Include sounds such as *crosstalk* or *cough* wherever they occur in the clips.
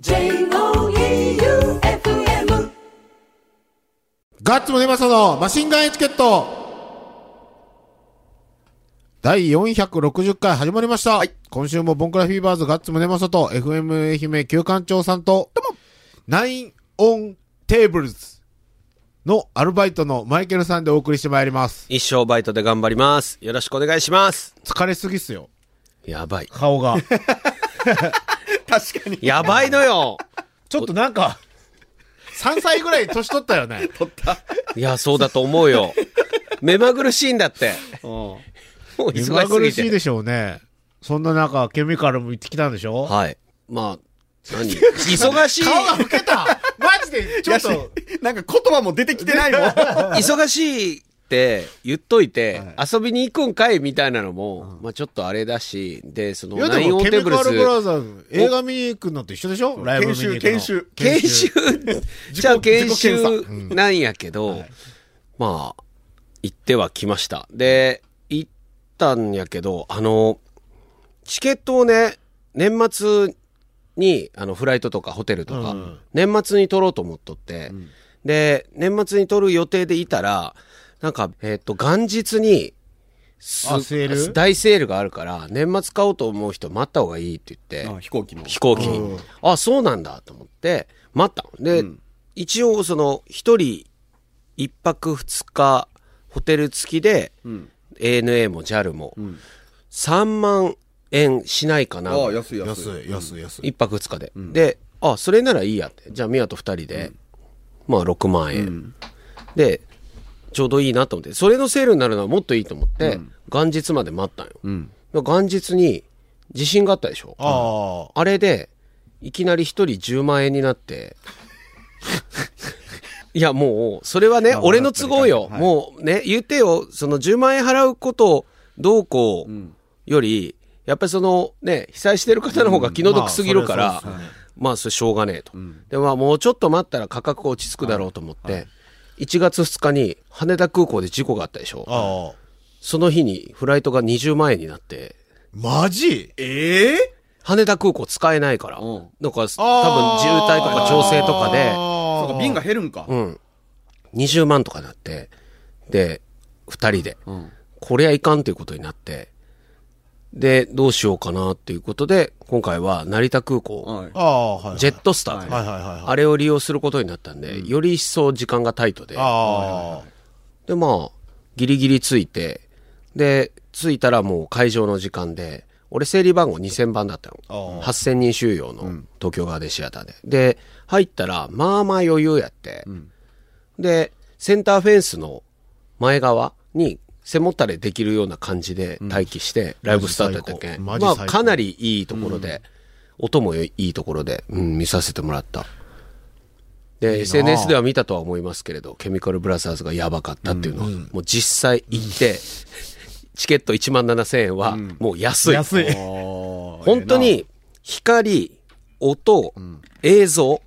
J-O-E-U-F-M ガッツムネマソのマシンガンエチケット第460回始まりました。今週もボンクラフィーバーズガッツムネマソと FM 愛媛旧館長さんと、ナインオンテーブルズのアルバイトのマイケルさんでお送りしてまいります。一生バイトで頑張ります。よろしくお願いします。疲れすぎっすよ。やばい。顔が。*laughs* 確かに。やばいのよ。ちょっとなんか、3歳ぐらい年取ったよね。いや、そうだと思うよ。目まぐるしいんだって。もう目忙まぐる。しいでしょうね。そんな中、ケミカルも行ってきたんでしょ？はい。まあ、何？*laughs* 忙しい、顔が老けたマジで、ちょっと、なんか言葉も出てきてないもん。*laughs* 忙しいって言っといて、遊びに行くんかいみたいなのも、まあちょっとあれだし、で、その、いやナインでも、ケミオンテーブルカルブラズ、ザーズ、映画見に行くのと一緒でしょ？ライブ見に行くの。研修研修、じゃあ研修自己検なんやけど、まあ、行ってはきました。で、行ったんやけど、あの、チケットをね、年末に、あの、フライトとかホテルとか、うん。年末に取ろうと思っとって、で、年末に取る予定でいたら、なんか、えっ、と、元日に、セール？大セールがあるから、年末買おうと思う人待った方がいいって言って、あ飛行機の。飛行機に。あ、そうなんだと思って、待ったの。で、一応その、一人、一泊二日、ホテル付きで、ANA も JAL も、3万円しないかな。ああ、安い安い。安い、安い、安い。一泊二日で。で、あ、それならいいやって。じゃあ、ミヤと二人で、まあ、6万円。で、ちょうどいいなと思って、それのセールになるのはもっといいと思って、元日まで待ったんよ。元日に地震があったでしょ？ああれで、いきなり一人10万円になって、*laughs* いや、もう、それはね、まあ俺の都合よ。はいもうね、言ってよ、その10万円払うことどうこうより、やっぱりそのね、被災してる方の方が気の毒すぎるから、まあ、それしょうがねえと。で、まあ、もうちょっと待ったら価格落ち着くだろうと思って、1月2日に羽田空港で事故があったでしょ。あ。ああ。その日にフライトが20万円になって、マジ？ええ？羽田空港使えないから。うんだから、多分渋滞とか調整とかで、そうか、便が減るんか。うん。20万とかなって、で、二人で、これはいかんということになって、で、どうしようかなっていうことで、今回は成田空港、はい。はい。ジェットスター、はいはいはいはい。あれを利用することになったんで、より一層時間がタイトで、あで、まあ、ギリギリ着いて、で、着いたらもう会場の時間で、俺整理番号2000番だったの。8000人収容の東京ガーデンシアターで。で、入ったら、まあまあ余裕やって、で、センターフェンスの前側に背もたれできるような感じで待機して、ライブスタートやったっけ、まあ、マジ最高かなりいいところで、音もいいところで、うん、見させてもらった。で、SNS では見たとは思いますけれど、ケミカルブラザーズがやばかったっていうのを、もう実際行って、チケット1万7000円はもう安あ。い。安い。*laughs* 本当に光、音、映像、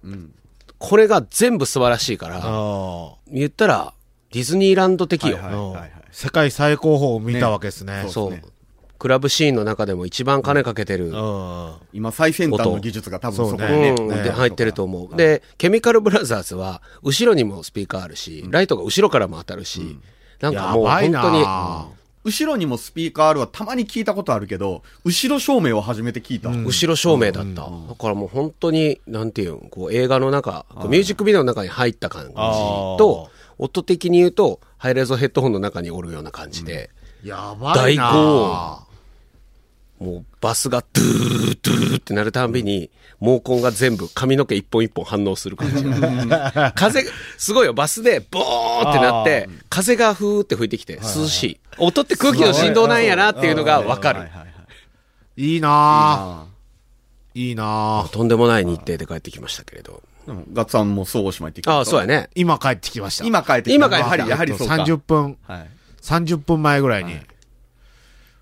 これが全部素晴らしいから、ああ。言ったらディズニーランド的よ。はいはいはい。世界最高峰を見たわけですね。そう。ですね。クラブシーンの中でも一番金かけてる、うん。今最先端の技術が多分そこにねね。うん。で入ってると思う。で、ケミカルブラザーズは、後ろにもスピーカーあるし、ライトが後ろからも当たるし、なんかもう本当に、な後ろにもスピーカーあるはたまに聞いたことあるけど、後ろ照明を初めて聞いた。後ろ照明だった。だからもう本当に、なんていうん、こう映画の中、ミュージックビデオの中に入った感じと、音的に言うと、ハイレゾヘッドホンの中におるような感じで、やばいな。大高もうバスがドゥードゥーってなるたんびに、毛根が全部髪の毛一本一本反応する感じ。風が、すごいよ、バスでボーってなって、風がふーって吹いてきて、涼しい。音って空気の振動なんやなっていうのがわかる。はい。はいなあいいなとんでもない日程で帰ってきましたけれど。ーでもガッツさんも総合島行ってきた。ああ、そうやね。今帰ってきました。今帰ってきた。今帰ってきたやはり、やはりそうか。30分、はい。30分前ぐらいに。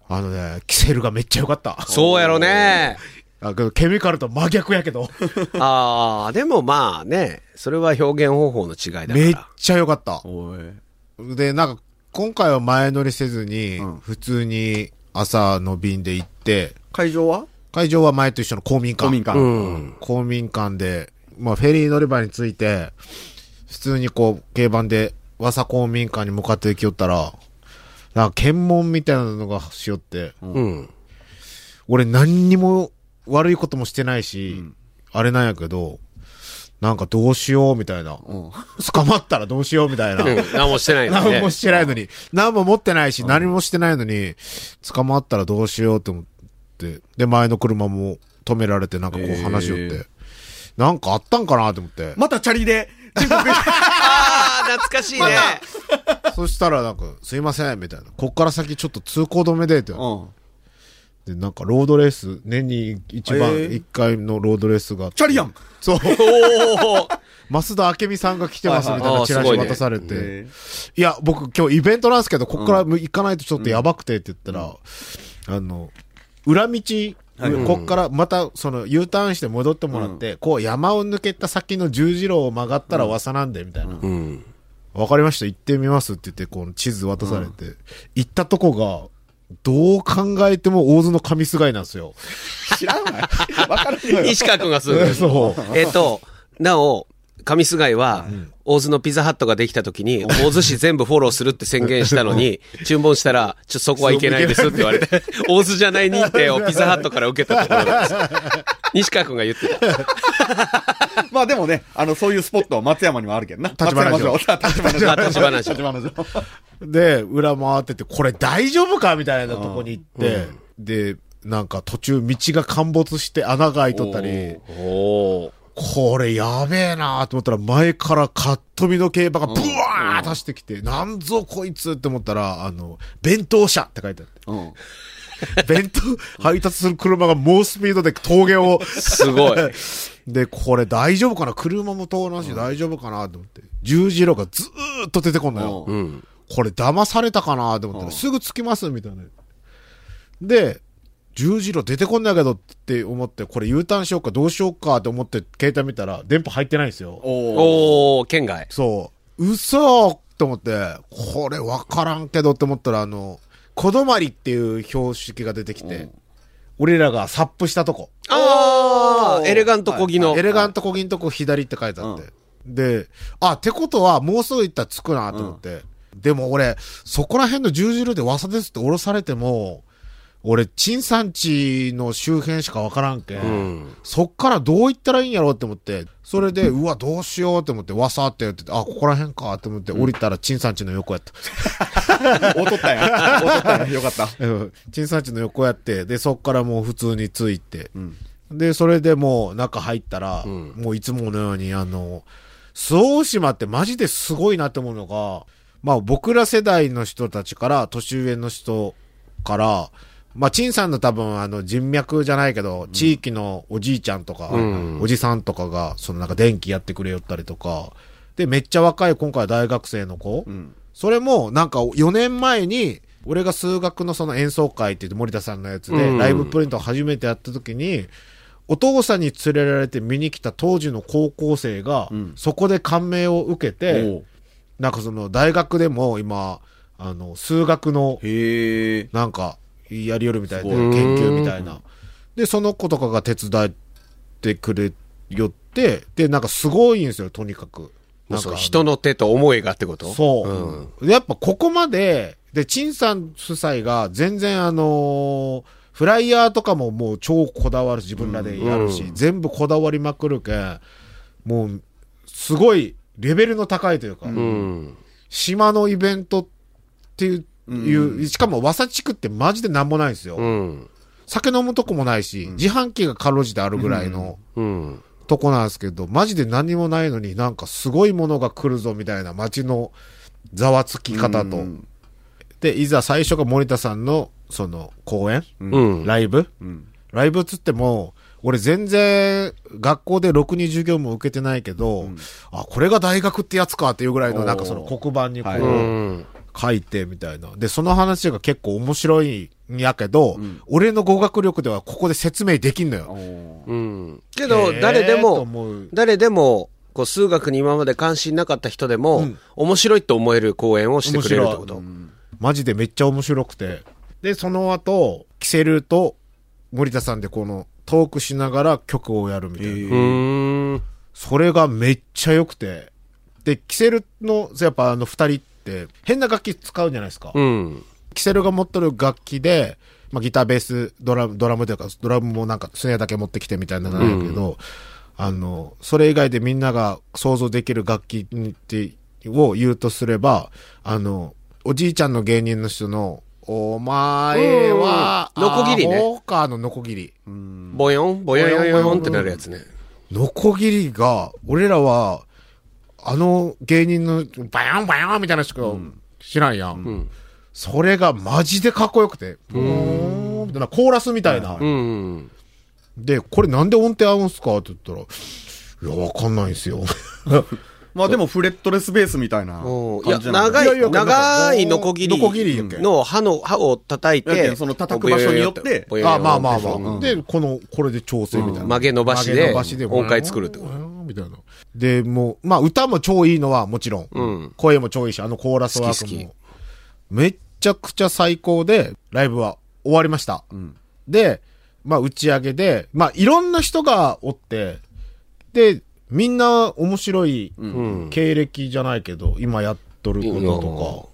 あのね、キセルがめっちゃ良かった。そうやろね。あけどケミカルと真逆やけど。*laughs* ああ、でもまあね、それは表現方法の違いだから。めっちゃ良かった。おい。で、なんか、今回は前乗りせずに、普通に朝の便で行って、会場は？会場は前と一緒の公民館。公民館。うん。公民館で、まあ、フェリー乗り場に着いて、普通にこう、軽バンで、和佐公民館に向かって行きよったら、なんか検問みたいなのがしよって、うん。俺何にも悪いこともしてないし、あれなんやけど、なんかどうしようみたいな。うん。捕まったらどうしようみたいな。うん何もしてないのね何も。してないのに、何も持ってないし、何もしてないのに、捕まったらどうしようと思って、で、前の車も止められて、なんかこう話しよって、えーなんかあったんかなと思って、またチャリで、ああ、懐かしいね。そしたらなんか、すいません、みたいな。こっから先ちょっと通行止めで、って。うん。で、なんかロードレース、年に一番、えー一回のロードレースが。チャリやんそう。増田明美さんが来てます、はいみたいなチラシ渡されて。えいや、僕今日イベントなんですけど、こっから行かないとちょっとやばくてって言ったら、あの、裏道、こっからまたその U ターンして戻ってもらって、こう山を抜けた先の十字路を曲がったら噂なんで、みたいな。うん。わかりました、行ってみます？って言って、この地図渡されて、行ったとこが、どう考えても大津の上菅井なんですよ。ー知らんわ。わからんのよ。*laughs* 石川君が住んでる。*laughs* そう。えっと、なお、上菅井は、大津のピザハットができた時に、大津市全部フォローするって宣言したのに、注文したら、ちょっとそこはいけないですって言われて、大津じゃない認定をピザハットから受けたところなんです。西川君が言ってた。*laughs* まあでもね、あの、そういうスポットは松山にもあるけどな。立花城松山城。*laughs* 立花城。あ立花城立花城。で、裏回ってて、これ大丈夫かみたいなとこに行って、で、なんか途中道が陥没して穴が開いとったり、おお。これやべえなと思ったら前からカットビの競馬がブワーッと走ってきて、なんぞこいつって思ったら、あの、弁当車って書いてあって。うん。*laughs* 弁当配達する車が猛スピードで峠を、すごい。*laughs* で、これ大丈夫かな？車も通らんし大丈夫かなと思って。十字路がずーっと出てこんのよ。これ騙されたかなと思ったら、うんすぐ着きますみたいな。で、十字路出てこんだけどって思って、これ U ターンしようかどうしようかと思って携帯見たら、電波入ってないんですよ。おー。おお県外。そう。嘘と思って、これわからんけどって思ったら、あの、小泊っていう標識が出てきて、うん俺らがサップしたとこ。ああ、エレガント小木の。エレガントコギンとこ左って書いてあって。で、あ、ってことはもうすぐ行ったら着くなと思って。でも俺、そこら辺の十字路でわさですって降ろされても、俺、陳山地の周辺しかわからんけん。うん。そっからどう行ったらいいんやろうって思って、それで、うわ、どうしようって思って、わさってやってて、あ、ここら辺かって思って、降りたら、陳山地の横やった。*laughs* おとったんや。おとった。よかった。うん陳山地の横やって、で、そっからもう普通に着いて、うん。で、それでもう中入ったら、んもういつものように、あの、周防大島ってマジですごいなって思うのが、まあ僕ら世代の人たちから、年上の人から、まあ、陳さんの多分、あの、人脈じゃないけど、地域のおじいちゃんとか、うん。おじさんとかが、そのなんか電気やってくれよったりとか、で、めっちゃ若い今回大学生の子、うん。それも、なんか4年前に、俺が数学のその演奏会って言って森田さんのやつで、うん。ライブプリントを初めてやった時に、お父さんに連れられて見に来た当時の高校生が、うん。そこで感銘を受けて、なんかその大学でも今、あの、数学の。なんか、やりよるみたいで、研究みたいな。で、その子とかが手伝ってくれよって、で、なんかすごいんですよ、とにかく。なんか人の手と思いがってこと？そう。ん。やっぱここまで、で、陳さん夫妻が全然あのーフライヤーとかももう超こだわるし自分らでやるし、うん全部こだわりまくるけん、もう、すごいレベルの高いというか、うん。島のイベントっていう、うんいうしかも、わさ地区ってマジでなんもないんですよ。うん。酒飲むとこもないし、自販機がかろうじてあるぐらいのうん。とこなんですけど、マジで何もないのになんかすごいものが来るぞみたいな街のざわつき方と。うんで、いざ最初が森田さんの、その、公演、うん。ライブ？うん。ライブっつっても、俺全然、学校でろくに授業も受けてないけど、あ、これが大学ってやつかっていうぐらいの、なんかその黒板にこう。書いてみたいな。で、その話が結構面白いんやけど、俺の語学力ではここで説明できんのよ。うん。けど、誰でも、誰でも、こう、数学に今まで関心なかった人でも、うん面白いと思える講演をしてくれるってこと？マジでめっちゃ面白くて。で、その後、キセルと森田さんでこのトークしながら曲をやるみたいな。うーん。それがめっちゃ良くて。で、キセルの、やっぱあの二人って変な楽器使うじゃないですか。うん。キセルが持ってる楽器で、まあ、ギター、ベース、ドラム、ドラムというか、ドラムもなんか、スネアだけ持ってきてみたいなのなんやけど、あの、それ以外でみんなが想像できる楽器って、を言うとすれば、あの、おじいちゃんの芸人の人の、お前は、うんノコギリねアホかのノコギリ。ボヨンボヨンヨンヨンってなるやつね。ノコギリが、俺らは、あの芸人の、バヤンバヤンみたいな人が知らんやん。んそれがマジでかっこよくて、ブーンみたいなコーラスみたいな。うん。で、これなんで音程合うんすかって言ったら、いや、わかんないんすよ。*laughs* まあでもフレットレスベースみたいな感じ、ない長い、いやいや長いノコギリノコギリやんけの刃の、刃を叩いて、その叩く場所によってボヨヨヨあまあまあまあ。うんで、この、これで調整みたいな。曲げ伸ばしで曲げ伸ばしで音階作るってことうんみたいな。で、もう、まあ歌も超いいのはもちろん。うん声も超いいし、あのコーラスワーク好き好も。めっちゃくちゃ最高で、ライブは終わりました。で、まあ打ち上げで、まあいろんな人がおって、で、みんな面白いうん。経歴じゃないけど、今やっとることとうんか。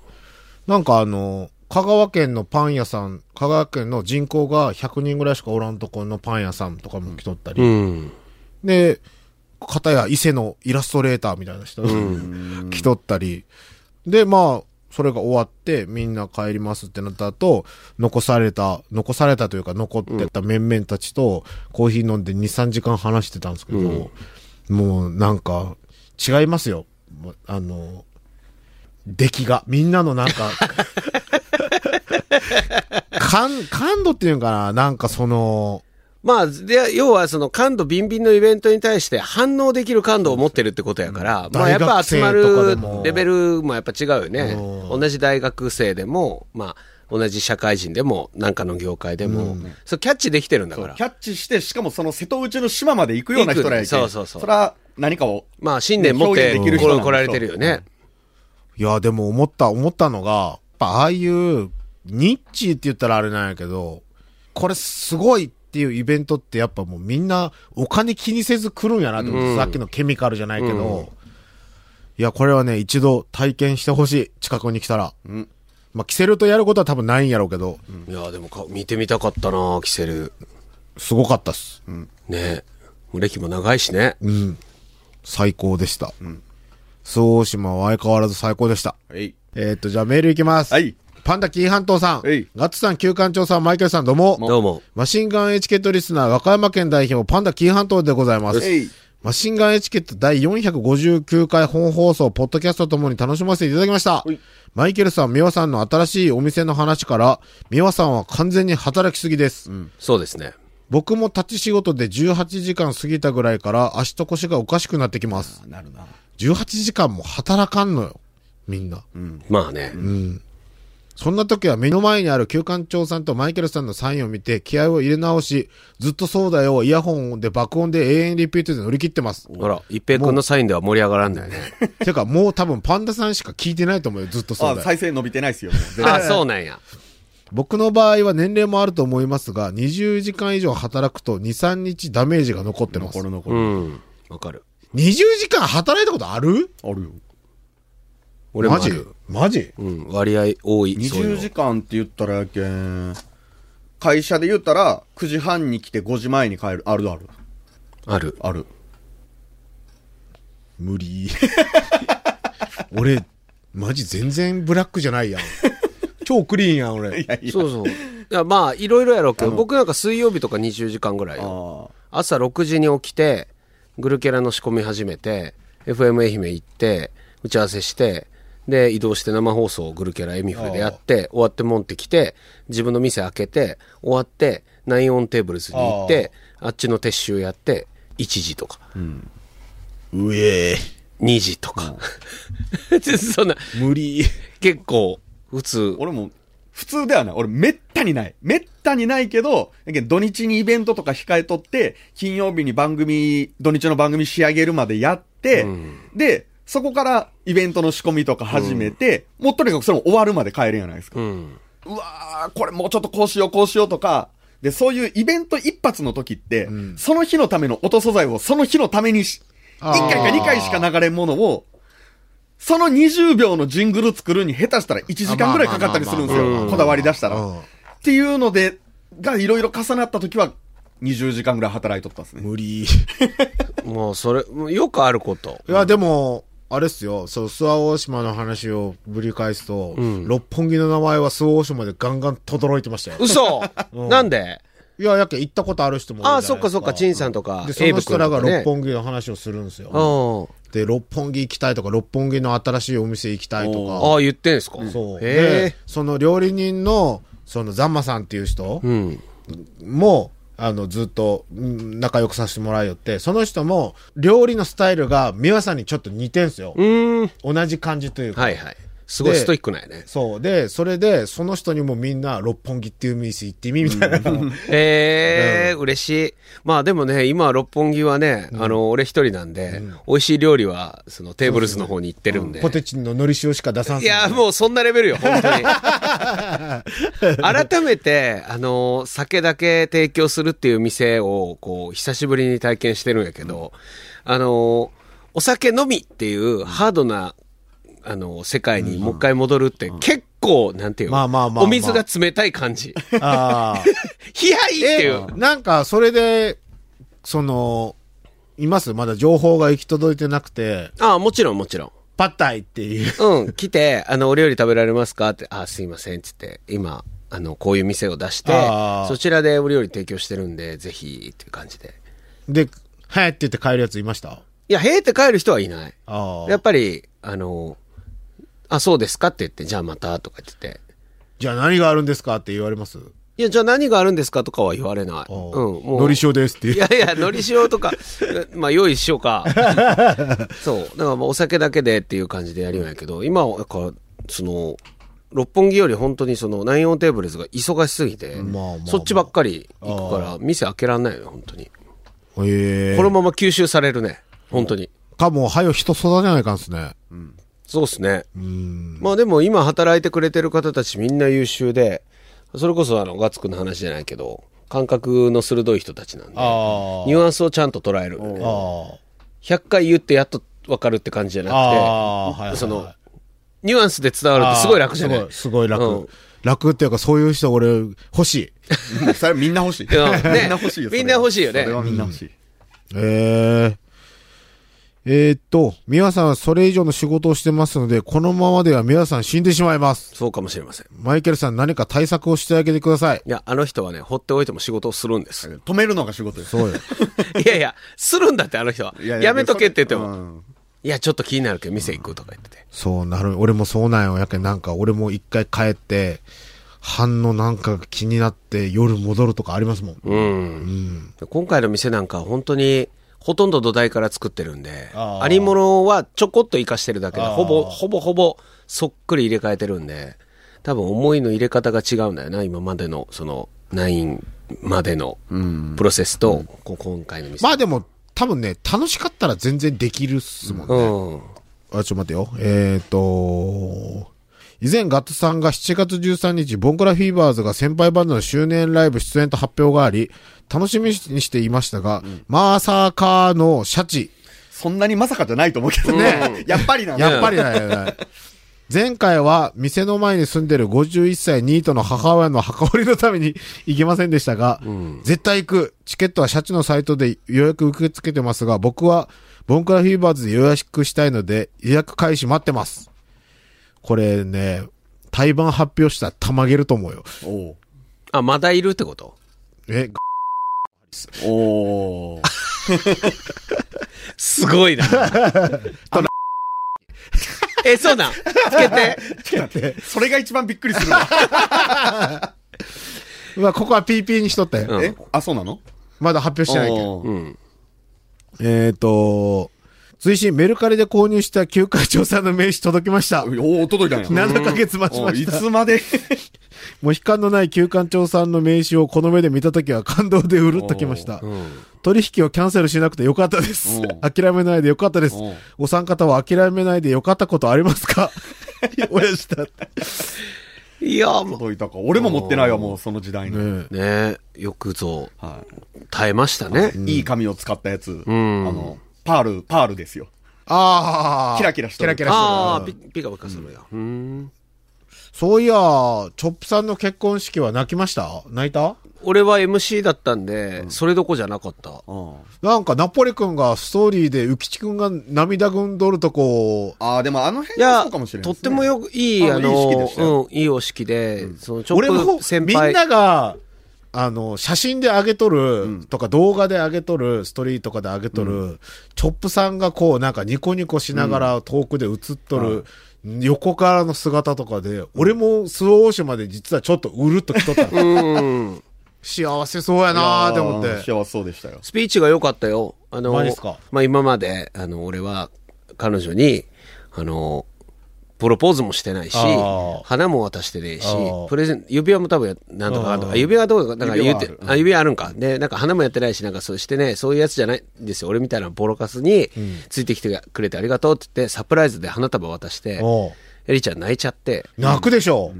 なんかあの、香川県のパン屋さん、香川県の人口が100人ぐらいしかおらんところのパン屋さんとかも来とったり。うん。で、片や伊勢のイラストレーターみたいな人が来とったり。で、まあ、それが終わって、みんな帰りますってなった後、残された、残されたというか残ってた面々たちと、コーヒー飲んで2、3時間話してたんですけど、もうなんか、違いますよ。あの、出来が。みんなのなんか、*laughs* 感、感度っていうのかななんかその、まあ、で、要はその感度ビンビンのイベントに対して反応できる感度を持ってるってことやから、まあやっぱ集まるもレベルもやっぱ違うよね。う。同じ大学生でも、まあ、同じ社会人でも、なんかの業界でも、そうキャッチできてるんだから。キ。ャッチして、しかもその瀬戸内の島まで行くような人らやけそうそうそうそれは何かを、まあ、信念持って表現できる人なんでしょ来られてるよね。いや、でも思った、思ったのが、やっぱああいう、ニッチって言ったらあれなんやけど、これすごいっていうイベントってやっぱもうみんなお金気にせず来るんやなって思って、うんさっきのケミカルじゃないけど、うんいや、これはね、一度体験してほしい。近くに来たら。んまあ、キセルとやることは多分ないんやろうけど、いや、でもか見てみたかったなキセル。すごかったっす。ねもう歴も長いしね。うん。最高でした。周防大島は相変わらず最高でした。はい。えーっと、じゃあメールいきます。はい。パンダ紀伊半島さん。はいガッツさん、旧館長さん、マイケルさん、どうも。どうも。マシンガンエチケットリスナー、和歌山県代表、パンダ紀伊半島でございます。マシンガンエチケット第459回本放送、ポッドキャストともに楽しませていただきましたい。マイケルさん、ミワさんの新しいお店の話から、ミワさんは完全に働きすぎです。そうですね。僕も立ち仕事で18時間過ぎたぐらいから足と腰がおかしくなってきます。なるな。18時間も働かんのよ。みんな。まあね。そんな時は目の前にある旧館長さんとマイケルさんのサインを見て気合を入れ直し、ずっとそうだよ、イヤホンで爆音で永遠リピートで乗り切ってます。ほら、一平君のサインでは盛り上がらんだよね。*laughs* てかもう多分パンダさんしか聞いてないと思うよ、ずっとそうあ、だよ。再生伸びてないっすよ。*laughs* あ、そうなんや。僕の場合は年齢もあると思いますが、20時間以上働くと2、3日ダメージが残ってます残。る残うる。ん。わかる。20時間働いたことある？あるよ。マジ俺もある。マジ？うん。割合多い。そういう20の時間って言ったらやけん、会社で言ったら、9時半に来て5時前に帰る。あるある。ある。ある。無理。*laughs* 俺、マジ全然ブラックじゃないやん。超クリーンやん、俺。いやいや。そうそう。いや、まあ、いろいろやろうけど、僕なんか水曜日とか20時間ぐらいよ。あ朝6時に起きて、グルキャラの仕込み始めて、FM 愛媛行って、打ち合わせして、で、移動して生放送をグルキャラエミフレでやって、終わってモンって来て、自分の店開けて、終わって、ナインオンテーブルズに行って、あっちの撤収やって、1時とか、うえ2時とか。*laughs* そんな、無理。結構、普通。俺も、普通ではない。俺、めったにない。めったにないけど、だけど土日にイベントとか控えとって、金曜日に番組、土日の番組仕上げるまでやって、で、そこからイベントの仕込みとか始めて、もうとにかくそれも終わるまで帰るんじゃないですか。うん。うわー、これもうちょっとこうしよう、こうしようとか、で、そういうイベント一発の時って、んその日のための音素材をその日のためにし、あー1回か2回しか流れんものを、その20秒のジングル作るに下手したら1時間ぐらいかかったりするんですよ。こだわり出したら。うんっていうので、がいろいろ重なった時は、20時間ぐらい働いとったんですね。無理。い *laughs* もうそれ、よくあること。や、でも、あれっすよ。そう、諏訪大島の話をぶり返すと、ん六本木の名前は諏訪大島でガンガン轟いてましたよ。嘘うんなんで？いや、やけ行ったことある人もああ、そっかそっか、陳さんとかで、、その人らが六本本木の話をするんですよ。木。で、六本木行きたいとか、六本木の新しいお店行きたいとうん。か。ああ、言ってんすか？そう。へで、その料理人の、そのザンマさんっていう人。も、あの、ずっとうん仲良くさせてもらいよって、その人も、料理のスタイルが、美輪さんにちょっと似てんすよ。同じ感じというか。はいはい。すごいでストイックなんやね。そう。で、それで、その人にもみんな、六本木っていう店行ってみ、みたいな。*laughs* へえ、嬉しい。まあでもね、今、六本木はね、あの、俺一人なんで、美味しい料理は、そのテーブルズの方に行ってるんで。ポテチンの海苔塩しか出さんすよいや、もうそんなレベルよ、本当に。*laughs* 改めて、あの、酒だけ提供するっていう店を、こう、久しぶりに体験してるんやけど、あの、お酒飲みっていうハードな、あの、世界にもう一回戻るって、結構、なんていうのまあまあまあまあお水が冷たい感じ。ああ。*laughs* 冷やいっていう。なんか、それで、その、います？まだ情報が行き届いてなくて、ああ、もちろんもちろん。パッタイっていう。*laughs* うん、来て、あの、お料理食べられますか？って、あ、すいません、つって、今、あの、こういう店を出してあー、そちらでお料理提供してるんで、ぜひ、っていう感じで。で、はいって言って帰るやついました？いや、へえって帰る人はいない。ああ。やっぱり、あの、あ、そうですかって言って、じゃあまた、とか言ってて。じゃあ何があるんですかって言われます？いや、じゃあ何があるんですかとかは言われない。うん、もう。のり塩ですっていう。いやいや、のり塩とか、*laughs* まあ、用意しようか。*laughs* そう。だから、まあ、お酒だけでっていう感じでやるんやけど、今は、なんか、その、六本木より本当にその、ナインオンテーブルズが忙しすぎて、まあまあまあそっちばっかり行くから、店開けらんないよね、本当に。ええこのまま吸収されるね、本当に。かも、はよ人育てないかんっすね。そうっすね。うん。まあでも今働いてくれてる方たちみんな優秀で、それこそあの、ガッツくんの話じゃないけど、感覚の鋭い人たちなんで、あニュアンスをちゃんと捉える。あ。あ100回言ってやっと分かるって感じじゃなくて、はいはいはい。その、ニュアンスで伝わるってすごい楽じゃない？すごい、すごい楽。うん楽っていうか、そういう人俺、欲しい。それみんな欲しい。うんねみんな欲しいよ。それはみんな欲しいよねそれはみんな欲しい。えええーっと、皆さんはそれ以上の仕事をしてますので、このままでは皆さん死んでしまいます。そうかもしれません。マイケルさん何か対策をしてあげてください。いや、あの人はね、放っておいても仕事をするんです。止めるのが仕事です。そうよ。*laughs* いやいや、するんだって、あの人は。いやいやめとけって言っても、うんいや、ちょっと気になるけど、店行くとか言ってて。そうなる。俺もそうなんよ。やけんなんか、俺も一回帰って、反応なんかが気になって夜戻るとかありますもん。うん。今回の店なんか本当に、ほとんど土台から作ってるんで、ありものはちょこっと活かしてるだけで、ほぼ、ほぼほぼそっくり入れ替えてるんで、多分思いの入れ方が違うんだよな、今までの、その、ナインまでのプロセスと、こう今回の店。まあでも、多分ね、楽しかったら全然できるっすもんね。うん。あ、ちょっと待ってよ。えっ、と、以前ガッツさんが7月13日、ボンクラフィーバーズが先輩バンドの周年ライブ出演と発表があり、楽しみにしていましたが、まさかのシャチ。そんなにまさかじゃないと思うけどね。*laughs* やっぱりなんだ。やっぱりだよね。前回は店の前に住んでる51歳ニートの母親の墓折りのために行けませんでしたが、絶対行く。チケットはシャチのサイトで予約受け付けてますが、僕はボンクラフィーバーズで予約したいので予約開始待ってます。これね、対バン発表したらたまげると思うよ。おうあ、まだいるってこと？え、おーすごいな。*laughs* え、そうなん？つけて。それが一番びっくりするわ。*laughs* うわ、ここは PP にしとったよ。うんえ？あ、そうなの？まだ発表してないけど。うん。えっ、と、追伸メルカリで購入した休会長さんの名刺届きました。おー届いたんや。7ヶ月待ちまおいした。つまで？*laughs* もう悲観のない休館長さんの名刺をこの目で見たときは感動でうるっときました。うん。取引をキャンセルしなくてよかったですお。諦めないでよかったですおう。お三方は諦めないでよかったことありますか？親父だって。いいや、も届いたか。俺も持ってないわ、もうその時代に。ねう、ねよくぞ、は耐えましたね。い。いい紙を使ったやつ。んあの、パール、パールですよ。ああ。キラキラしてるキラキラしてるああ、うんピピカピカするよ。うん。そういや、チョップさんの結婚式は泣きました？泣いた？俺は MC だったんで、それどこじゃなかった。うん。なんかナポリ君がストーリーで、浮地君が涙ぐんどるとこ、ああ、でもあの辺はそうかもしれないとってもよく、いい、ああのいい式でのしたようん、いいお式で、その、チョ俺もップ先輩。みんなが、あの、写真で上げとる、とか動画で上げとる、ストリートとかで上げとる、チョップさんがこう、なんかニコニコしながら遠くで映っとる、横からの姿とかで、俺もスローオーションまで実はちょっとうるっときとったの。うん。幸せそうやなーって思って。幸せそうでしたよ。スピーチが良かったよ。あの、マジっすか？まあ今まで、あの、俺は、彼女に、あの、プロポーズもしてないし花も渡してねえしプレゼン、指輪も多分や、なんとかなんとか、指輪はどうか、なんか言って指輪はあ指輪あるんか。で、なんか花もやってないし、なんかそうしてね、そういうやつじゃないんですよ。俺みたいなボロカスに、ついてきてくれてありがとうって言って、サプライズで花束渡して、エリちゃん泣いちゃって、泣くでしょ、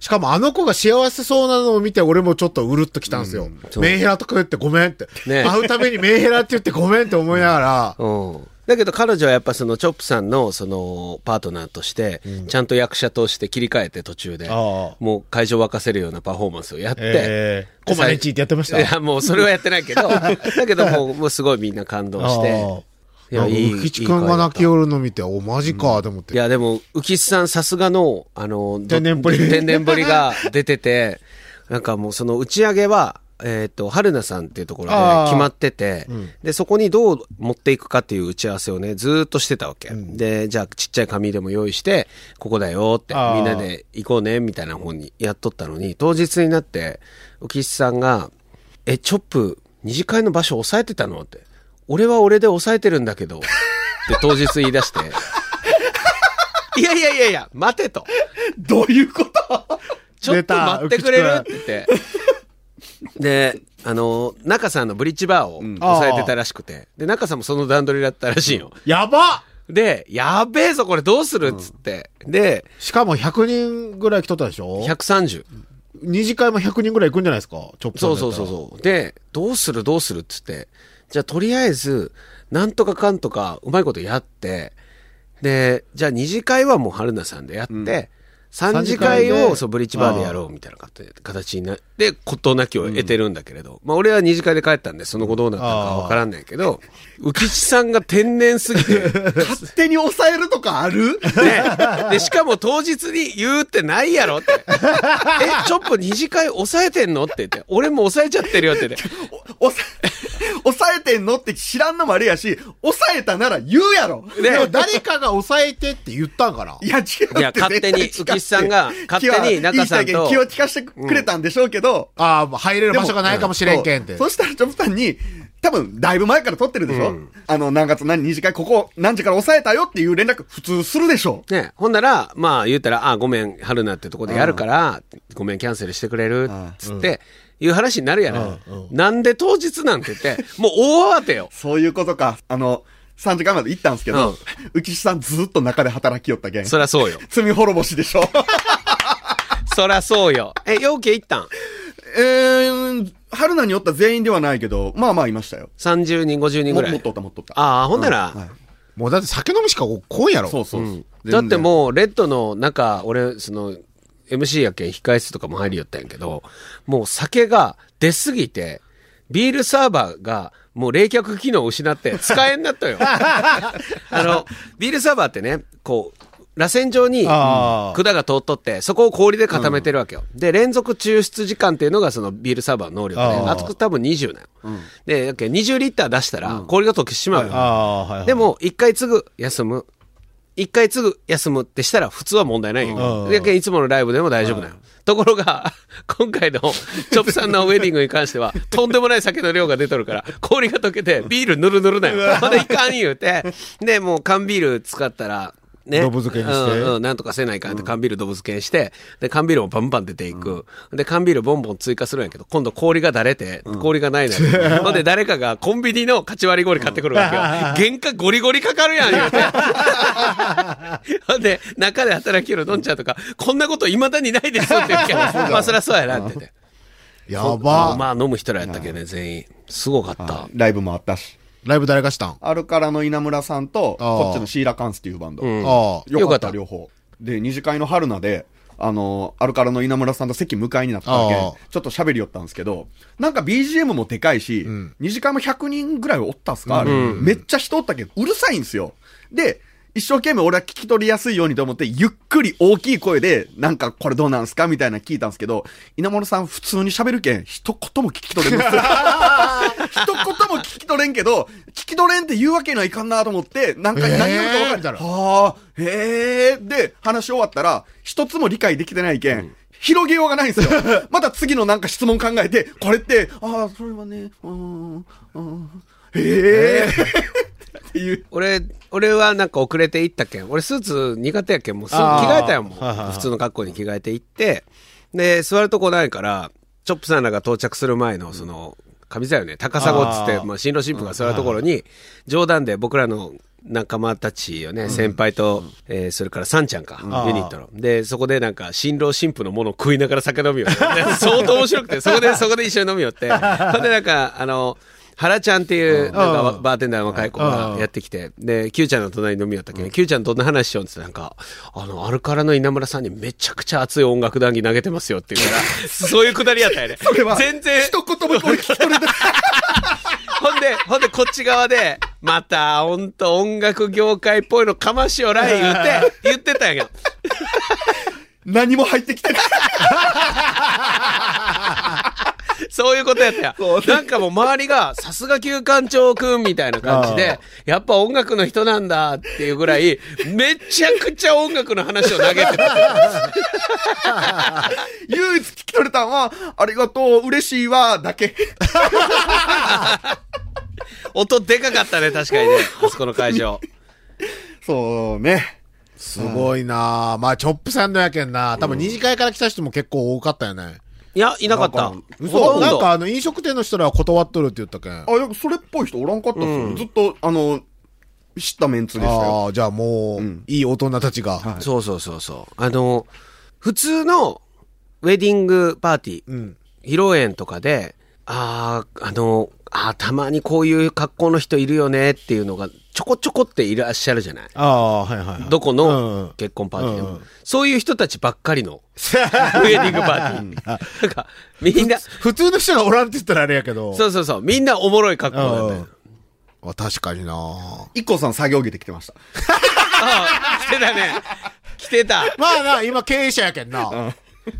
しかもあの子が幸せそうなのを見て俺もちょっとうるっときたんですよ。メンヘラとか言ってごめんって。ね。会うためにメンヘラって言ってごめんって思いながら、うん。だけど彼女はやっぱそのチョップさんのそのパートナーとして、ちゃんと役者として切り替えて途中で、もう会場を沸かせるようなパフォーマンスをやって、えー、コマネチってやってました？いや、もうそれはやってないけど、*laughs* だけどもう、もうすごいみんな感動して、あいや、いい。浮地くんが泣きいい寄るの見て、お、マジか、と思って。いや、でも、浮地さんさすがの、あの、ど天然ぶり。天然ぶりが出てて、なんかもうその打ち上げは、えっ、と、春菜さんっていうところで決まってて、で、そこにどう持っていくかっていう打ち合わせをね、ずーっとしてたわけ。で、じゃあちっちゃい紙でも用意して、ここだよって、みんなで行こうね、みたいな方にやっとったのに、当日になって、浮地さんが、え、チョップ、二次会の場所押さえてたのって。俺は俺で押さえてるんだけど、って当日言い出して。*laughs* いやいやいやいや、待てと。どういうこと？ちょっと待ってくれる？って言って。で、あの、中さんのブリッジバーを抑えてたらしくて、で、中さんもその段取りだったらしいよ。やばで、やべえぞ、これどうする？っつって。で、しかも100人ぐらい来とったでしょ ?130。二次会も100人ぐらい行くんじゃないですか？ちょっとそうそうそうそう。で、どうする？どうする？っつって。じゃあとりあえず、なんとかかんとか、うまいことやって、で、じゃあ二次会はもう春菜さんでやって、うん、3次会をそうブリッジバーでやろうみたいな形になって事なきを得てるんだけれど、うん、まあ俺は2次会で帰ったんでその後どうなったかわからんないけど浮地さんが天然すぎて *laughs* 勝手に抑えるとかある、ね、でしかも当日に言うってないやろって。えちょっと2次会抑えてんのって言って。俺も抑えちゃってるよって言って。*laughs* えてんのって知らんのもあれやし、抑えたなら言うやろ。ででも誰かが抑えてって言ったんかな。いや、違うって。いや勝手に浮石さんが勝手に中さんと。気を利かしてくれたんでしょうけど、ああ、もう入れる場所がないかもしれんけんって。そしたら、チョップさんに、多分、だいぶ前から撮ってるでしょ、あの、何月何二次会、ここ何時から抑えたよっていう連絡、普通するでしょ。ね、ほんなら、まあ言ったら、あ、ごめん、春菜ってとこでやるから、ごめん、キャンセルしてくれるっつって、いう話になるやない。なんで当日なんて言って、*laughs* もう大慌てよ。そういうことか。あの、3時間まで行ったんですけど、浮石さんずっと中で働きよったけん。そりゃそうよ。*laughs* 罪滅ぼしでしょ *laughs* そりゃそうよ。え、陽気行ったん？えー、春菜におった全員ではないけど、まあまあいましたよ。?30 人、50人ぐらい？ももっと。おった、もっとおった。ああ、ほんなら、はいもうだって酒飲みしか来んやろ。そうそう。うんだってもう、レッドの中、俺、その、MC やけん控室とかも入りよったんやけど、もう酒が出すぎて、ビールサーバーがもう冷却機能を失って使えんなったよ。*laughs* あの、ビールサーバーってね、こう、螺旋状に管が通っとって、そこを氷で固めてるわけよ。で、連続抽出時間っていうのがそのビールサーバーの能力で、あーあと多分20なよ。で、やけん20リッター出したら氷が溶けてしまうよ。ああ、はい、はい。で、も、一回継ぐ、休む。一回継ぐ、休むってしたら普通は問題ないよ。うんだけどいつものライブでも大丈夫なよ。ところが、*laughs* 今回のチョップさんのウェディングに関しては、*laughs* とんでもない酒の量が出とるから、氷が溶けて、ビールぬるぬるなよ。まだいかん言うて、で、もう缶ビール使ったら、ね。ドブ漬けにしてうんうん、なんとかせないかんって缶ビールドブ漬けにして、で、缶ビールもバンバン出ていく。で、缶ビールボンボン追加するんやけど、今度氷がだれて、氷がないのよ。*laughs* ほんで、誰かがコンビニの勝ち割り氷買ってくるわけよ。*laughs* 原価ゴリゴリかかるやん、言うて。*laughs* ほんで、中で働きよるどんちゃんとか、こんなこと未だにないですって言うけど、まあ、そりゃそうやなってて。やば。まあ、飲む人らやったけどね、全員。すごかった。ライブもあったし。ライブ誰がしたん？あるからの稲村さんと、あー。こっちのシーラカンスっていうバンド。うん。ああ。よかっ、よかった。た両方。で、二次会の春菜で、あの、アルカラの稲村さんと席向かいになったわけ。ああ、ちょっと喋りよったんですけど、なんか BGM もでかいし、ん。二次会も100人ぐらいおったっすか、あれ、うん。めっちゃ人おったけど、うるさいんですよ。で、一生懸命俺は聞き取りやすいようにと思って、ゆっくり大きい声で、なんかこれどうなんすかみたいなの聞いたんですけど、稲村さん普通に喋るけん、一言も聞き取れんですよ。*laughs* 一言も聞き取れんけど、聞き取れんって言うわけにはいかんなと思って、なんか何言うか分かるみたいなはあ、へえ。で、話終わったら、一つも理解できてないけん、広げようがないんですよ。また次のなんか質問考えて、これって、ああ、それはね、うーん、うん、へえ。っていう。俺、俺はなんか遅れて行ったけん。俺スーツ苦手やけん。もうすぐ着替えたよ、もう。普通の格好に着替えて行って、で、座るとこないから、チョップさんらが到着する前の、その、上座よね、高砂っつってまあ、新郎新婦が座るところに、冗談で僕らの仲間たちよね、先輩と、えーそれからサンちゃんか、ユニットの。で、そこでなんか、新郎新婦のものを食いながら酒飲みよって。で *laughs* 相当面白くて、そこで、そこで一緒に飲みよって。ほんでなんか、あの、原ちゃんっていう、なんかバーテンダーの若い子がやってきて、で、Q ちゃんの隣に飲みよったけ？ど、Q ちゃんどんな話しようって言ってなんか、あの、アルカラの稲村さんにめちゃくちゃ熱い音楽談義投げてますよって言うから、*laughs* そういうくだりやったよね。*laughs* 全然、一言もこれ聞き取れてない。*laughs* ほんで、ほんでこっち側で、また、ほんと音楽業界っぽいのかましよらい言って、言ってたんやけど。何も入ってきてない。そういうことやったよ。なんかもう周りが、さすが旧館長くんみたいな感じで、やっぱ音楽の人なんだっていうぐらい、めちゃくちゃ音楽の話を投げてた。唯一聞き取れたのは、ありがとう、嬉しいわ、だけ。音でかかったね、確かにね。あそこの会場。そうね。すごいなまあ、チョップさんのやけんな。多分二次会から来た人も結構多かったよね。いや、いなかった。嘘なんかあの、飲食店の人らは断っとるって言ったけん。あ、なんかそれっぽい人おらんかったっすよ。ずっと、あの、知ったメンツでしたよ。ああ、じゃあもう、いい大人たちが。はいそうそうそうそう。あの、普通のウェディングパーティー、ん披露宴とかで、ああ、あの、ああ、たまにこういう格好の人いるよねっていうのが、ちょこちょこっていらっしゃるじゃない？ああ、はいはいはい。どこうんの結婚パーティーでも。うんうんそういう人たちばっかりの *laughs* ウェディングパーティー。*laughs* なんか、みんな、普通の人がおらんって言ったらあれやけど。そうそうそう、みんなおもろい格好だったよ。あ確かにな一個さん作業着で来てました。ああ、来てたね。来てた。*laughs* まあな、今経営者やけんな。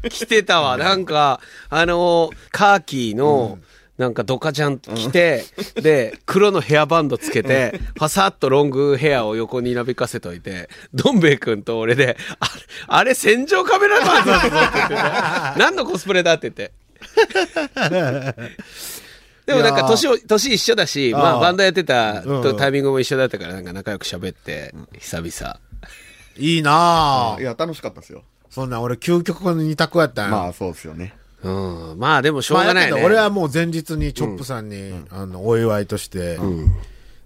来てたわ。なんか、あのーカーキーの、なんかドカちゃん着て、で、黒のヘアバンドつけて、パサッとロングヘアを横になびかせといて、どん兵衛くんと俺で、あれ、あれ戦場カメラマンだぞって言ってて、何のコスプレだって言って。*laughs* でもなんか年を、年一緒だし、まあバンドやってたタイミングも一緒だったからなんか仲良く喋って、久々。いいなあいや、楽しかったですよ。そんな俺究極の二択やったんや。まあ、そうですよね。うん。まあでもしょうまあがないね。俺はもう前日にチョップさんに、あの、お祝いとして、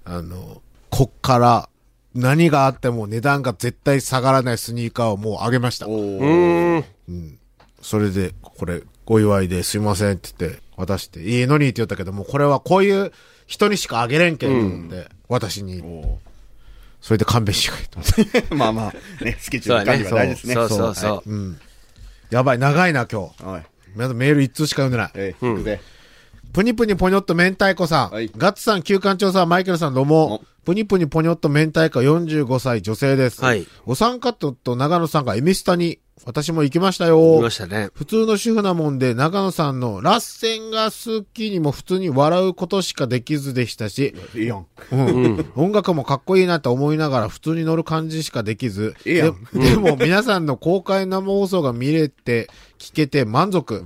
あの、こっから何があっても値段が絶対下がらないスニーカーをもうあげました。うーん。それで、これ、お祝いですいませんって言って、渡して、いいのにって言ったけども、これはこういう人にしかあげれんけんと思って、私に。それで勘弁してくれと。*laughs* まあまあ、ね、スケジュ。ール管理は大事ですね。そうそうそう。はいやばい、長いな、今日。はい。まだメール一通しか読んでない。えー、行くぜ。ぷにぷにぽにょっと明太子さん。はいガッツさん、旧館長さん、マイケルさんどうもお。ぷにぷにぽにょっと明太子45歳女性です。はいお三方と長野さんがエミスタに、私も行きました来よま。したね。普通の主婦なもんで、長野さんのラッセンが好きにも普通に笑うことしかできずでしたし、いいやん。うん音楽もかっこいいなと思いながら普通に乗る感じしかできず、いいやんででも皆さんの公開生放送が見れて、聞けて満足。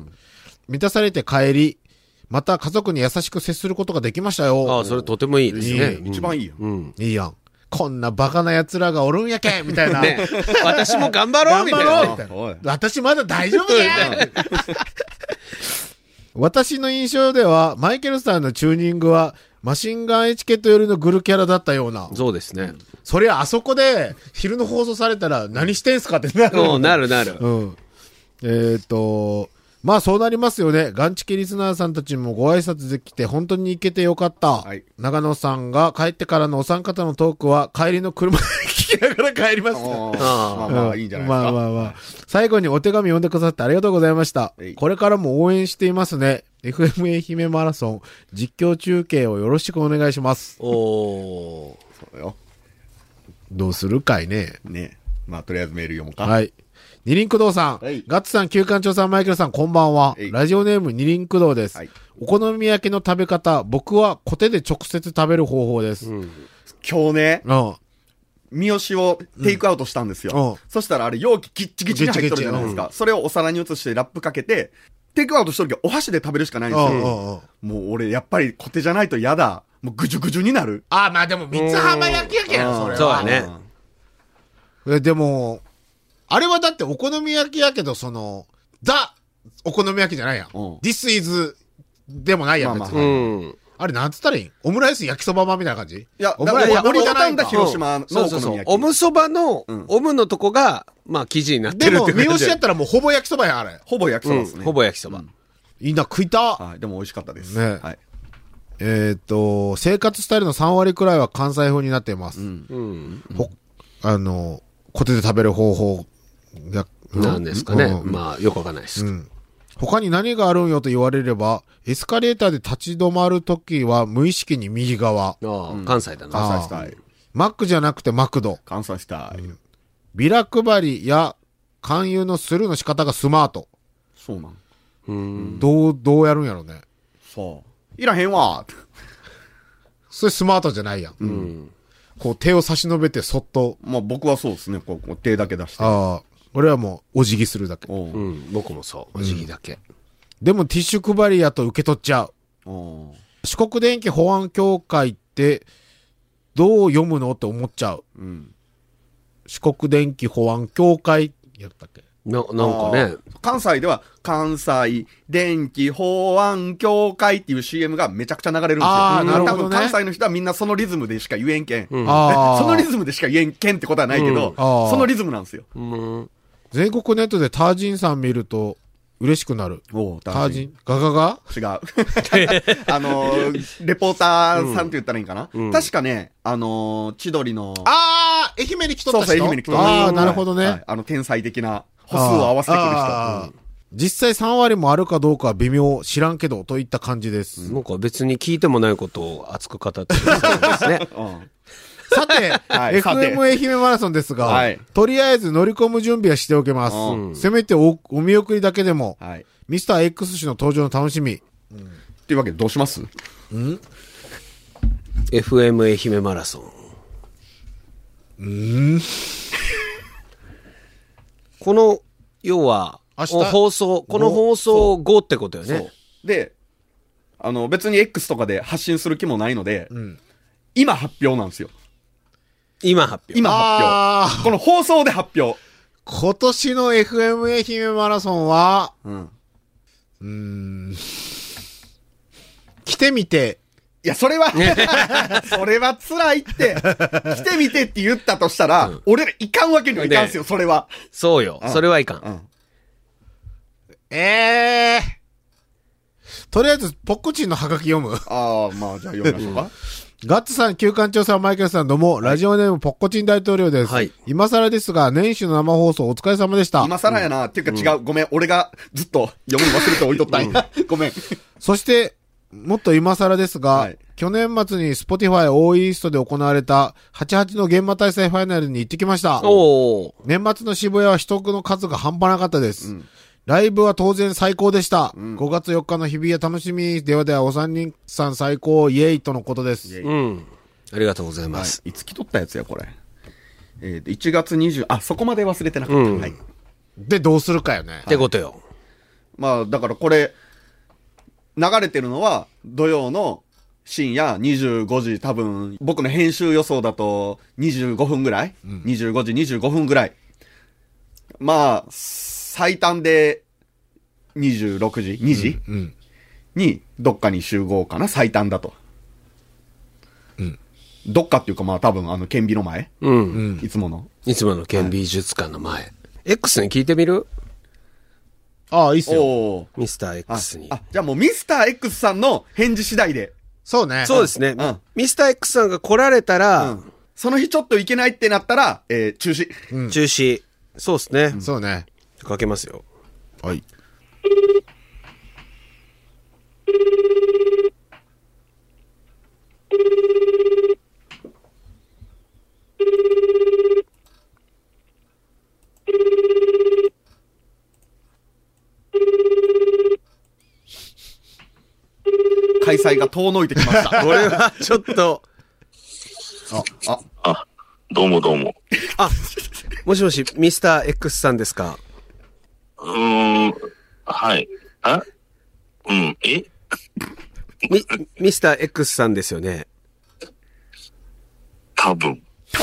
満たされて帰り、また家族に優しく接することができましたよ。ああ、それとてもいいですね。いい一番いいよ。うん。いいやん。こんなバカな奴らがおるんやけんみたいな。ね、私も頑張ろうみたいな頑張ろうみ。たいな。私まだ大丈夫だよ *laughs* 私の印象では、マイケルさんのチューニングは、マシンガンエチケット寄りのグルキャラだったような。そうですね。そりゃあそこで、昼の放送されたら何してんすかってなる。うん、なるなる。うん。えっ、と、まあそうなりますよね。ガンチキリスナーさんたちもご挨拶できて本当に行けてよかった。はい長野さんが帰ってからのお三方のトークは帰りの車で聞きながら帰りました。おーあーまあまあ、いいんじゃないですか。まあまあまあ。最後にお手紙読んでくださってありがとうございました。これからも応援していますね。FM 愛媛マラソン実況中継をよろしくお願いします。おー。そうよ。どうするかいね。ね。まあ、とりあえずメール読もうか。はい。二輪駆動さん、はいガッツさん、旧館長さん、マイケルさん、こんばんはは。いラジオネーム二輪駆動です。はいお好み焼きの食べ方、僕はコテで直接食べる方法です。うん。今日ね、うん。三好をテイクアウトしたんですよ。うんそしたらあれ容器ギッチギチに入っとるじゃないですか。それをお皿に移してラップかけて、テイクアウトしとるけどお箸で食べるしかないんですよ。うんうんうん。もう俺やっぱりコテじゃないと嫌だ。もうぐじゅぐじゅになる。あ、まあでも、三つ浜焼きやけんそれは。そうだねえ、でも、あれはだってお好み焼きやけど、その、ザ、お好み焼きじゃないやん。うん This is でもないやん、別まあまに。うん。あれ、なんつったらいいん？オムライス焼きそばまみたいな感じ？いや、オムライスたんだ広島のそうそうそう。お好み焼き。おむそばのうん、おむのとこが、まあ、生地になってでも、るって感じ三好やったらもうほぼ焼きそばやん、あれ。ほぼ焼きそばですね。うんほぼ焼きそば。いいな、食いた。はい、でも美味しかったです。ねはい。えーっと、生活スタイルの3割くらいは関西風になっています。うん。うん。ほあの、コテで食べる方法が、なんですかね。うんまあ、よくわかんないですう。ん。他に何があるんよと言われれば、エスカレーターで立ち止まるときは無意識に右側。ああ、関西だな。関西スタイル。マックじゃなくてマクド。関西スタイル。ビラ配りや勧誘のスルーの仕方がスマート。そうなん。うん。どう、どうやるんやろね。そう。いらへんわそれスマートじゃないやん。うん。こう手を差し伸べてそっと、まあ僕はそうですね。こう、こう手だけ出して。ああ、俺はもうお辞儀するだけ。おううん。僕もそう。お辞儀だけ。でもティッシュ配りやと受け取っちゃう。四国電気保安協会って、どう読むのって思っちゃう。うん。四国電気保安協会やったっけ？な、なんかね。あー。関西では、関西電気保安協会っていう CM がめちゃくちゃ流れるんですよ。あーなるほどね多分関西の人はみんなそのリズムでしか言えんけん。うんああ。そのリズムでしか言えんけんってことはないけど、うんあーそのリズムなんですよ。うん。全国ネットでタージンさん見ると嬉しくなる。おタージン。ガガガ？違う。*laughs* *laughs* あのー、レポーターさんって言ったらいいんかな、うん。確かね、あのー、千鳥の、ああ愛媛に来とった人？そうそう、愛媛に来とったああ、なるほどね。はい。はいあの、天才的な歩数を合わせてくる人。あー。実際3割もあるかどうかは微妙、知らんけど、といった感じです。なんか別に聞いてもないことを熱く語ってるんですね。*laughs* うんさて、はい FM 愛媛マラソンですが、はいとりあえず乗り込む準備はしておけます。うんせめておお見送りだけでも、はい。ミスター X 氏の登場の楽しみ。っていうわけでどうします？FM 愛媛マラソン。この、要は、明日？放送、この放送後ってことよそうね。。で、あの、別に X とかで発信する気もないので、ん今発表なんですよ。今発表。今発あ表。この放送で発表。今年の FM 愛媛マラソンは、うん。うーん、来てみて、いや、それは、*laughs* それは辛いって。来てみてって言ったとしたら、俺らいかんわけにはいかんすよ、それは。そうよ。それはいかん。うん。ええとりあえず、ポッコチンのハガキ読む？ああ、まあ、じゃあ読みましょうか。ガッツさん、旧館長さん、マイケルさんどうも、ラジオネームポッコチン大統領です。はい今更ですが、年始の生放送お疲れ様でした。今更やな。っていうか違う。ごめん。俺がずっと読むの忘れて置いとったんや。*laughs* ごめん。そして、もっと今更ですが、はい去年末に Spotify オーイーストで行われた88の現場大祭ファイナルに行ってきました。おー。年末の渋谷は人の数が半端なかったです。ライブは当然最高でした。5月4日の日比谷楽しみ。ではではお三人さん最高、イエイとのことです。イエイうん。ありがとうございます。いつ来とったやつや、これ。えーで、1月20、あ、そこまで忘れてなかった。うんはい。で、どうするかよね。ってことよ。まあ、だからこれ、流れてるのは、土曜の深夜25時多分、僕の編集予想だと25分ぐらい、?25 時25分ぐらい。まあ、最短で26時 ?2 時、うん。に、どっかに集合かな？最短だと。うん。どっかっていうかまあ多分あの、顕微の前？うん。うん。いつもの。いつもの顕微美術館の前。X に聞いてみる？ああ、いいっすよ。おーミスターあ X に。あ、じゃあもうミスター X さんの返事次第で。そうね。そうですねうん。ミスター X さんが来られたうら、ん。その日ちょっと行けないってなったら、えー、中止。うん。中止。そうですね。そうね。かけますよ。はい。開催が遠のいてきました。*laughs* これはちょっと、あ、あ、あ、どうもどうも。あ、もしもし、ミスター X さんですか？うーん、はい。あ？うん、え？み、ミスター X さんですよね？多分。*laughs*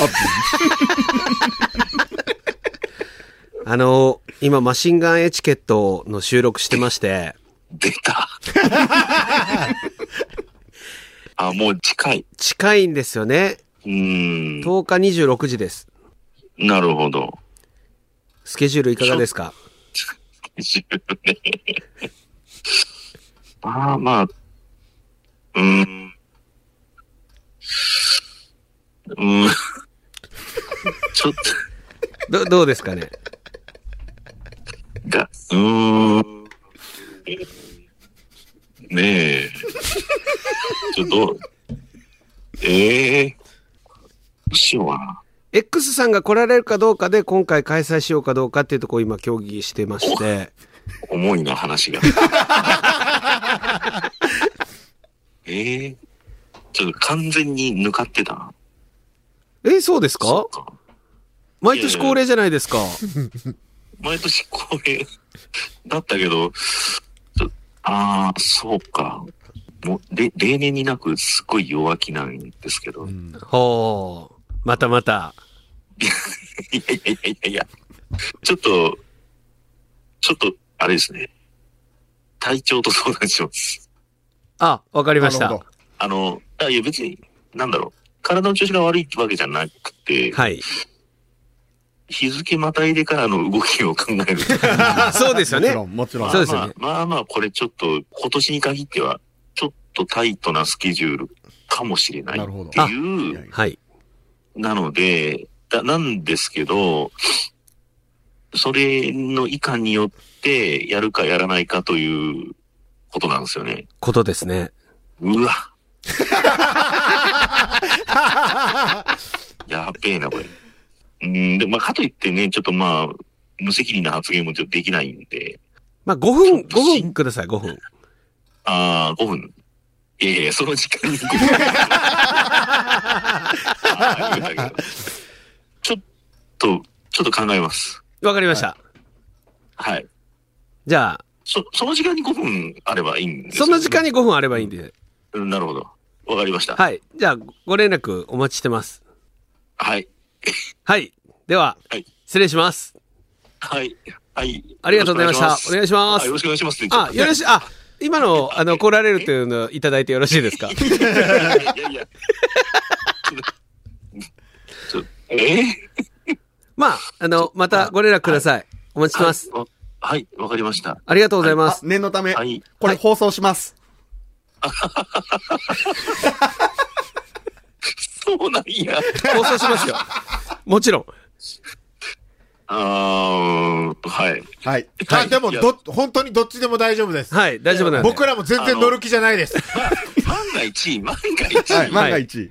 あの、今、マシンガンエチケットの収録してまして、出た。*laughs* あ、もう近い。近いんですよね。うーん、10日26時です。なるほど。スケジュールいかがですか？*laughs* まあまあ、うーん。うーん。*laughs* ちょっど、どうですかね？と、が、うーん。ねえ。ちょっと、ええどうしようかな。X さんが来られるかどうかで今回開催しようかどうかっていうところを今協議してまして、*laughs* 重いな、話が。*laughs* ええちょっと完全に抜かってたな。え、そうですそか。毎年恒例じゃないですか。毎年これ、だったけど、ああ、そうか。もう、れ例年になくすごい弱気なんですけど。ほう。またまた。いやいやいやいやいや、ちょっと、ちょっと、あれですね。体調と相談します。あ、わかりましたなるほ。どあの、あいや別に、なんだろう。体の調子が悪いってわけじゃなくて、はい。日付またいでからの動きを考えると。*laughs* そうですよね。もちろん、もちろん。そうですよねまあまあ、まあまあ、これちょっと、今年に限っては、ちょっとタイトなスケジュールかもしれないなるほどっていう、はい。なので、だなんですけど、それの以下によって、やるかやらないかということなんですよね。ことですね。うわ。*laughs* やべえな、これ。うん、で、まあ、かといってね、ちょっとまあ、無責任な発言もちょっとできないんで、まあ、5分、5分ください、5分。ああ、5分。いやいや、その時間に5分。あー言うたけどちょっと、ちょっと考えます。わかりました。はい。じゃあ、そ、その時間に5分あればいいんですよその時間に5分あればいいんで。うんなるほど。わかりました。はい。じゃあ、ご連絡お待ちしてます。はい。はい。では、はい失礼します。はい。はい。ありがとうございましたお願いしますあよろしくお願いします。あ、よろし、あ、今の、あの、来られるというのをいただいてよろしいですか？*laughs* いやいや。えまあ、あの、またご連絡ください。お待ちしてます。はいわ、かりました。ありがとうございます。念のため、はい。これ放送します。そうなんや。放送しますよ。もちろん。あー、はい。はい。あ、でも、ど、本当にどっちでも大丈夫です。はい、大丈夫なんで。僕らも全然乗る気じゃないです。万が一、*laughs* 万が一、はい。万が一。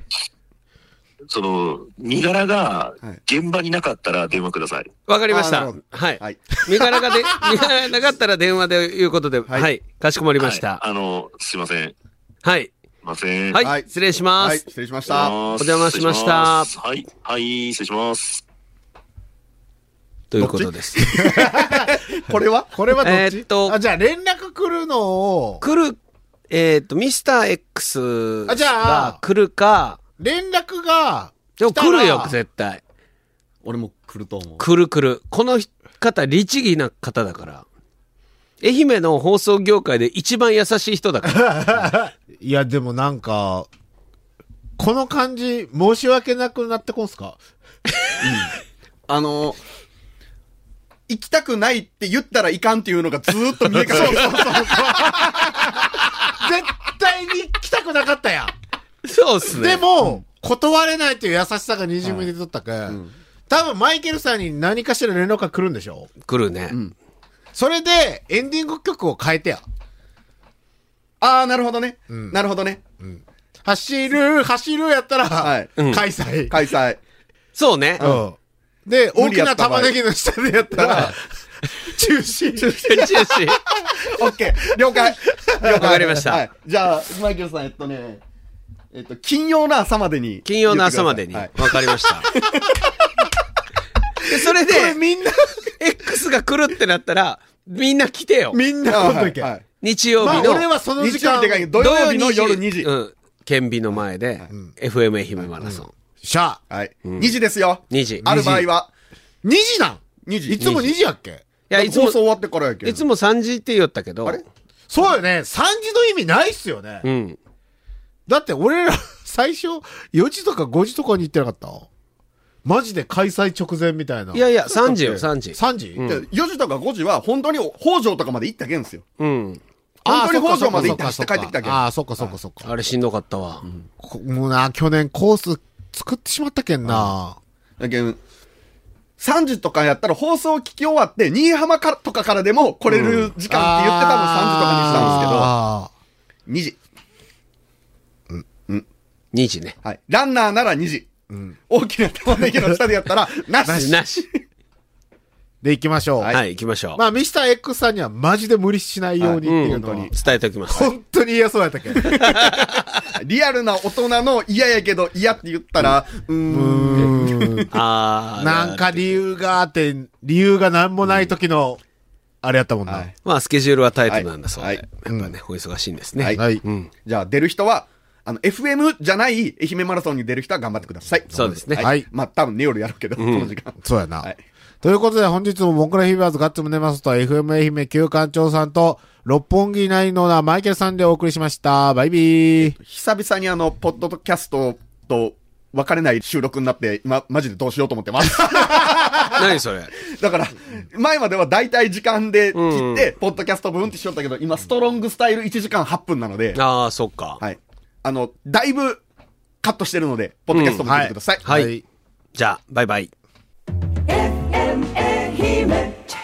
その、身柄がはい現場になかったら電話ください。わかりました。はい。はい。身柄がで、*laughs* 身柄がなかったら電話でいうことで、は、はいいかしこまりましはいた。あの、すいません。はい。すいません。はい、はい失礼しまはい。す。失礼しましおた。邪魔しましたはい。はい、失礼します。ということです。*laughs* これは？*laughs* これはどっち？えーっとあ、じゃあ連絡来るのを、来る、えっ、と、ミスター X あじゃあが来るか、連絡が、でも来たら来るよ、絶対。俺も来ると思う。来る来る。この方、律儀な方だから。愛媛の放送業界で一番優しい人だから。*laughs* いや、でもなんか、この感じ、申し訳なくなってこんすか？あの、行きたくないって言ったらいかんっていうのがずーっと見えかかる。絶対に来たくなかったやん。そうっすね。でも、断れないという優しさがにじみ出とったけ、ん、多分マイケルさんに何かしら連絡が来るんでしょ来るね。それで、エンディング曲を変えてや。あー、なるほどね。なるほどね。走る、走るやったら、はいうん開催。開催。そうね。うん。で、大きな玉ねぎの下でやったら、中止。中止。オッケー。*laughs* 了解。了解。わかりましたはい。じゃあ、マイケルさん、えっとね、えっと、金曜の朝までに。金曜の朝までに。わかりました。*laughs* で、それで、みんな、X が来るってなったら、みんな来てよ。みんなはい。来んといけ。はいはい日曜まあ日の、俺はその時間土曜日の夜2時。うん。県日の前で、FM 愛媛マラソン。しゃあ、はい。2時ですよ。2時。ある場合は。2時なん？2時。いつも2時やっけ？いや、いつも放、送終わってからやけどいつも3時って言ったけど、あれ？そうよね。3時の意味ないっすよね。うん。だって俺ら、*laughs* 最初、4時とか5時とかに行ってなかった？マジで開催直前みたいな。いやいや、3時よ、3時。3時、で4時とか5時は本当に北条とかまで行ったけんすよ。うん。本当に北条まで行って走って帰ってきたけん。ああ、そっかそっかそっか。あれしんどかったわ。こもうな、去年コース作ってしまったけんな。だけん、3時とかやったら放送聞き終わって、新居浜かとかからでも来れる時間って言って多分3時とかにしたんですけど、2時。2時ね。はい。ランナーなら2時。大きな玉ねぎの下でやったら、*laughs* なし。なし。*laughs* で、行きましょう。はい、行きましょう。まあ、ミスター X さんにはマジで無理しないようにっていうのは、うん伝えておきます。本当に嫌そうやったけん。*laughs* リアルな大人の嫌やけど嫌って言ったら、うーん。あーなんか理由があって、理由が何もない時の、あれやったもんな。はいまあ、スケジュールはタイトなんだそうで。はいやっぱね、お忙しいんですね。はいはい。うん。じゃあ出る人は、あの、FM じゃない愛媛マラソンに出る人は頑張ってください。そうですねはい。はいまあ、多分ネオルやるけど、この時間。そうやな。はいということで本日もモンクラフィーバーズガッツムネマスと FM 愛媛旧館長さんと六本木ナインのなマイケルさんでお送りしました。バイビー。久々にあの、ポッドキャストと別れない収録になって、今、マジでどうしようと思ってます。*laughs* 何それ？だから、前までは大体時間で切って、ポッドキャストブーンってしよったけど、今、ストロングスタイル1時間8分なので、ああ、そっか。はい。あの、だいぶカットしてるので、ポッドキャストも聞いてください。はい。じゃあ、バイバイ。Dream it.